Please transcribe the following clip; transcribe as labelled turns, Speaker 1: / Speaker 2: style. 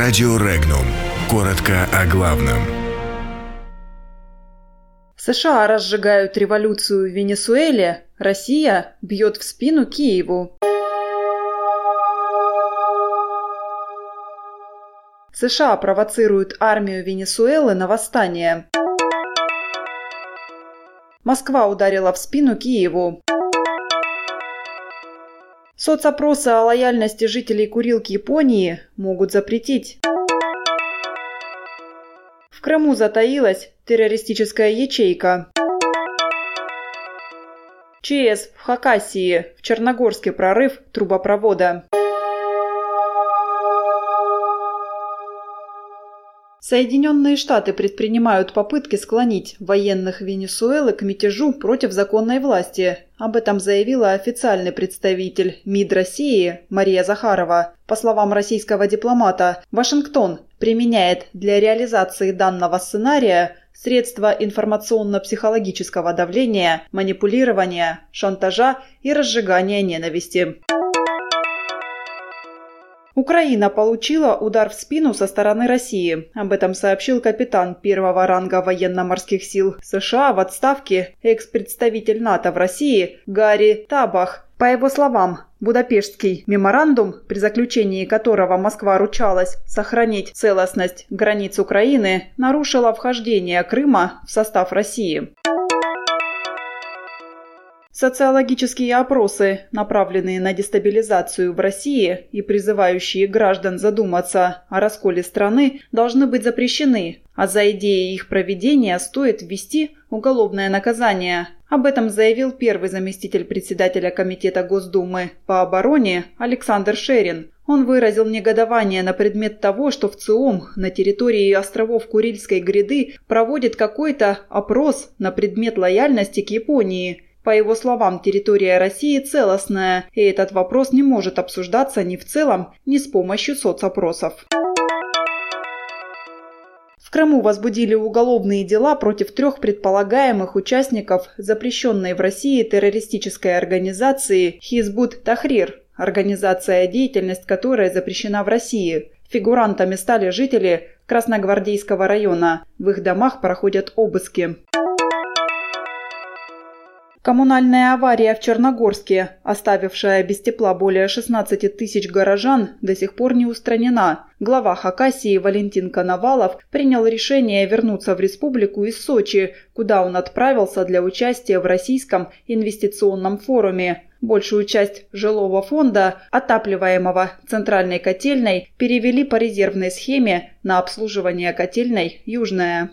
Speaker 1: Радио Регнум. Коротко о главном.
Speaker 2: США разжигают революцию в Венесуэле, Россия бьет в спину Киеву. США провоцируют армию Венесуэлы на восстание. Москва ударила в спину Киеву. Соцопросы о лояльности жителей Курилки Японии могут запретить. В Крыму затаилась террористическая ячейка. ЧС в Хакасии, в Черногорске прорыв трубопровода. Соединенные Штаты предпринимают попытки склонить военных Венесуэлы к мятежу против законной власти. Об этом заявила официальный представитель МИД России Мария Захарова. По словам российского дипломата, Вашингтон применяет для реализации данного сценария средства информационно-психологического давления, манипулирования, шантажа и разжигания ненависти. Украина получила удар в спину со стороны России. Об этом сообщил капитан первого ранга военно-морских сил США в отставке, экс-представитель НАТО в России Гарри Табах. По его словам, Будапештский меморандум, при заключении которого Москва ручалась сохранить целостность границ Украины, нарушила вхождение Крыма в состав России. Социологические опросы, направленные на дестабилизацию в России и призывающие граждан задуматься о расколе страны, должны быть запрещены, а за идеей их проведения стоит ввести уголовное наказание. Об этом заявил первый заместитель председателя Комитета Госдумы по обороне Александр Шерин. Он выразил негодование на предмет того, что в ЦИОМ на территории островов Курильской гряды проводит какой-то опрос на предмет лояльности к Японии – по его словам, территория России целостная, и этот вопрос не может обсуждаться ни в целом, ни с помощью соцопросов. В Крыму возбудили уголовные дела против трех предполагаемых участников запрещенной в России террористической организации «Хизбут Тахрир», организация, деятельность которой запрещена в России. Фигурантами стали жители Красногвардейского района. В их домах проходят обыски. Коммунальная авария в Черногорске, оставившая без тепла более 16 тысяч горожан, до сих пор не устранена. Глава Хакасии Валентин Коновалов принял решение вернуться в республику из Сочи, куда он отправился для участия в Российском инвестиционном форуме. Большую часть жилого фонда, отапливаемого центральной котельной, перевели по резервной схеме на обслуживание котельной «Южная».